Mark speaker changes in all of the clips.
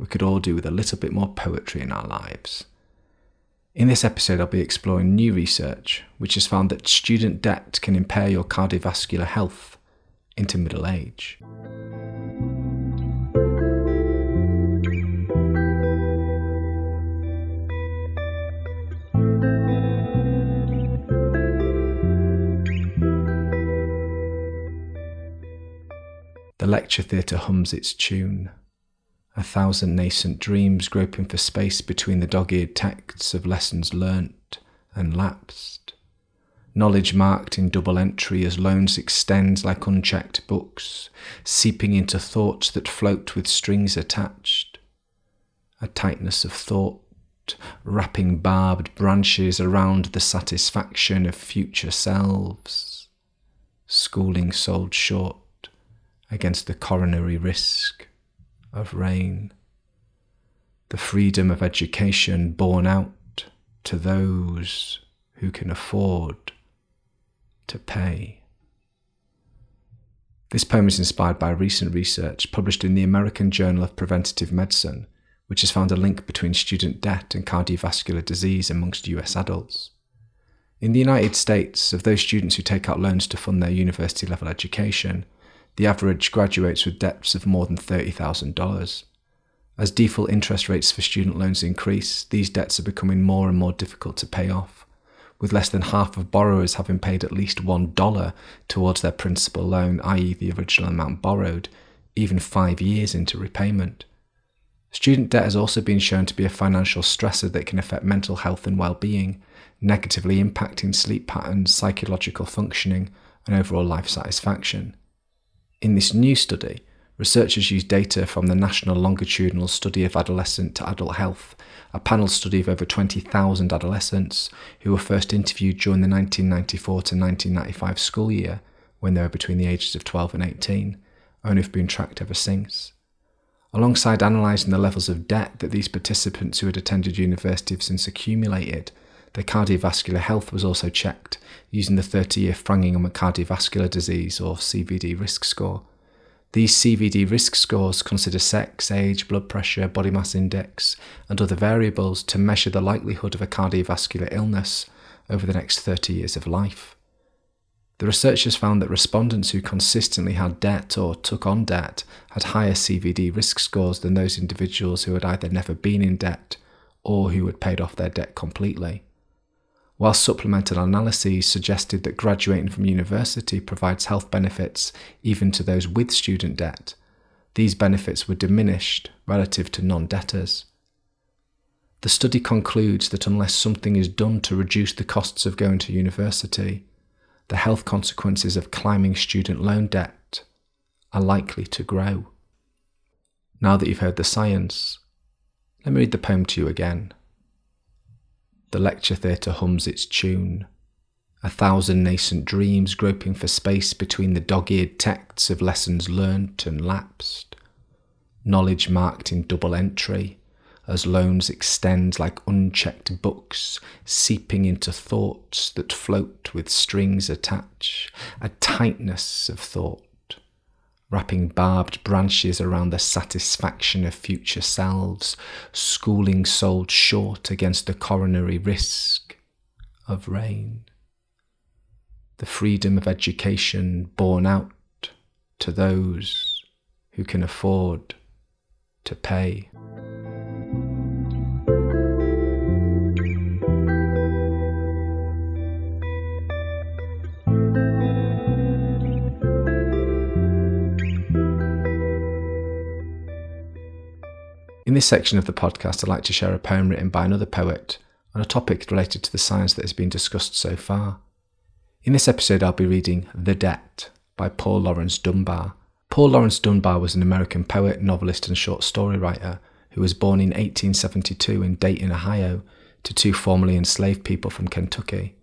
Speaker 1: we could all do with a little bit more poetry in our lives. In this episode, I'll be exploring new research which has found that student debt can impair your cardiovascular health into middle age. The lecture theatre hums its tune. A thousand nascent dreams groping for space between the dog eared texts of lessons learnt and lapsed. Knowledge marked in double entry as loans extend like unchecked books, seeping into thoughts that float with strings attached. A tightness of thought, wrapping barbed branches around the satisfaction of future selves. Schooling sold short against the coronary risk of rain. The freedom of education borne out to those who can afford to pay. This poem is inspired by recent research published in the American Journal of Preventive Medicine, which has found a link between student debt and cardiovascular disease amongst US adults. In the United States, of those students who take out loans to fund their university level education, the average graduates with debts of more than $30,000. As default interest rates for student loans increase, these debts are becoming more and more difficult to pay off, with less than half of borrowers having paid at least $1 towards their principal loan, i.e., the original amount borrowed, even five years into repayment. Student debt has also been shown to be a financial stressor that can affect mental health and well being, negatively impacting sleep patterns, psychological functioning, and overall life satisfaction. In this new study, researchers used data from the National Longitudinal Study of Adolescent to Adult Health, a panel study of over 20,000 adolescents who were first interviewed during the 1994 to 1995 school year when they were between the ages of 12 and 18, and have been tracked ever since. Alongside analysing the levels of debt that these participants who had attended university have since accumulated, their cardiovascular health was also checked using the 30 year Framingham Cardiovascular Disease or CVD risk score. These CVD risk scores consider sex, age, blood pressure, body mass index, and other variables to measure the likelihood of a cardiovascular illness over the next 30 years of life. The researchers found that respondents who consistently had debt or took on debt had higher CVD risk scores than those individuals who had either never been in debt or who had paid off their debt completely while supplemental analyses suggested that graduating from university provides health benefits even to those with student debt, these benefits were diminished relative to non debtors. The study concludes that unless something is done to reduce the costs of going to university, the health consequences of climbing student loan debt are likely to grow. Now that you've heard the science, let me read the poem to you again. The lecture theatre hums its tune. A thousand nascent dreams groping for space between the dog eared texts of lessons learnt and lapsed. Knowledge marked in double entry, as loans extend like unchecked books, seeping into thoughts that float with strings attached, a tightness of thought wrapping barbed branches around the satisfaction of future selves, schooling sold short against the coronary risk of rain. The freedom of education borne out to those who can afford to pay. In this section of the podcast, I'd like to share a poem written by another poet on a topic related to the science that has been discussed so far. In this episode, I'll be reading The Debt by Paul Laurence Dunbar. Paul Laurence Dunbar was an American poet, novelist, and short story writer who was born in 1872 in Dayton, Ohio, to two formerly enslaved people from Kentucky.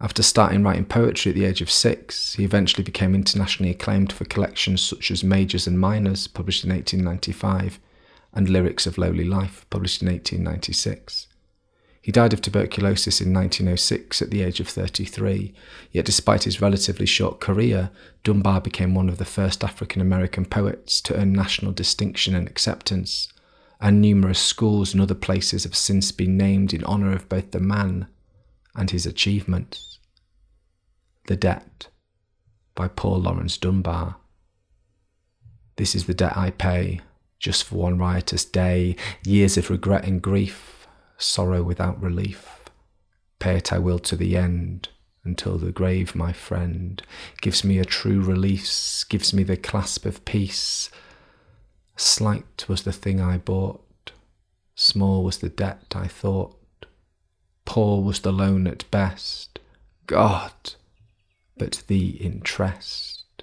Speaker 1: After starting writing poetry at the age of six, he eventually became internationally acclaimed for collections such as Majors and Minors, published in 1895, and Lyrics of Lowly Life, published in 1896. He died of tuberculosis in 1906 at the age of 33, yet despite his relatively short career, Dunbar became one of the first African American poets to earn national distinction and acceptance, and numerous schools and other places have since been named in honour of both the man and his achievements. The Debt by Paul Laurence Dunbar. This is the debt I pay, just for one riotous day, years of regret and grief, sorrow without relief. Pay it I will to the end, until the grave, my friend, gives me a true release, gives me the clasp of peace. Slight was the thing I bought, small was the debt I thought, poor was the loan at best. God! but the interest.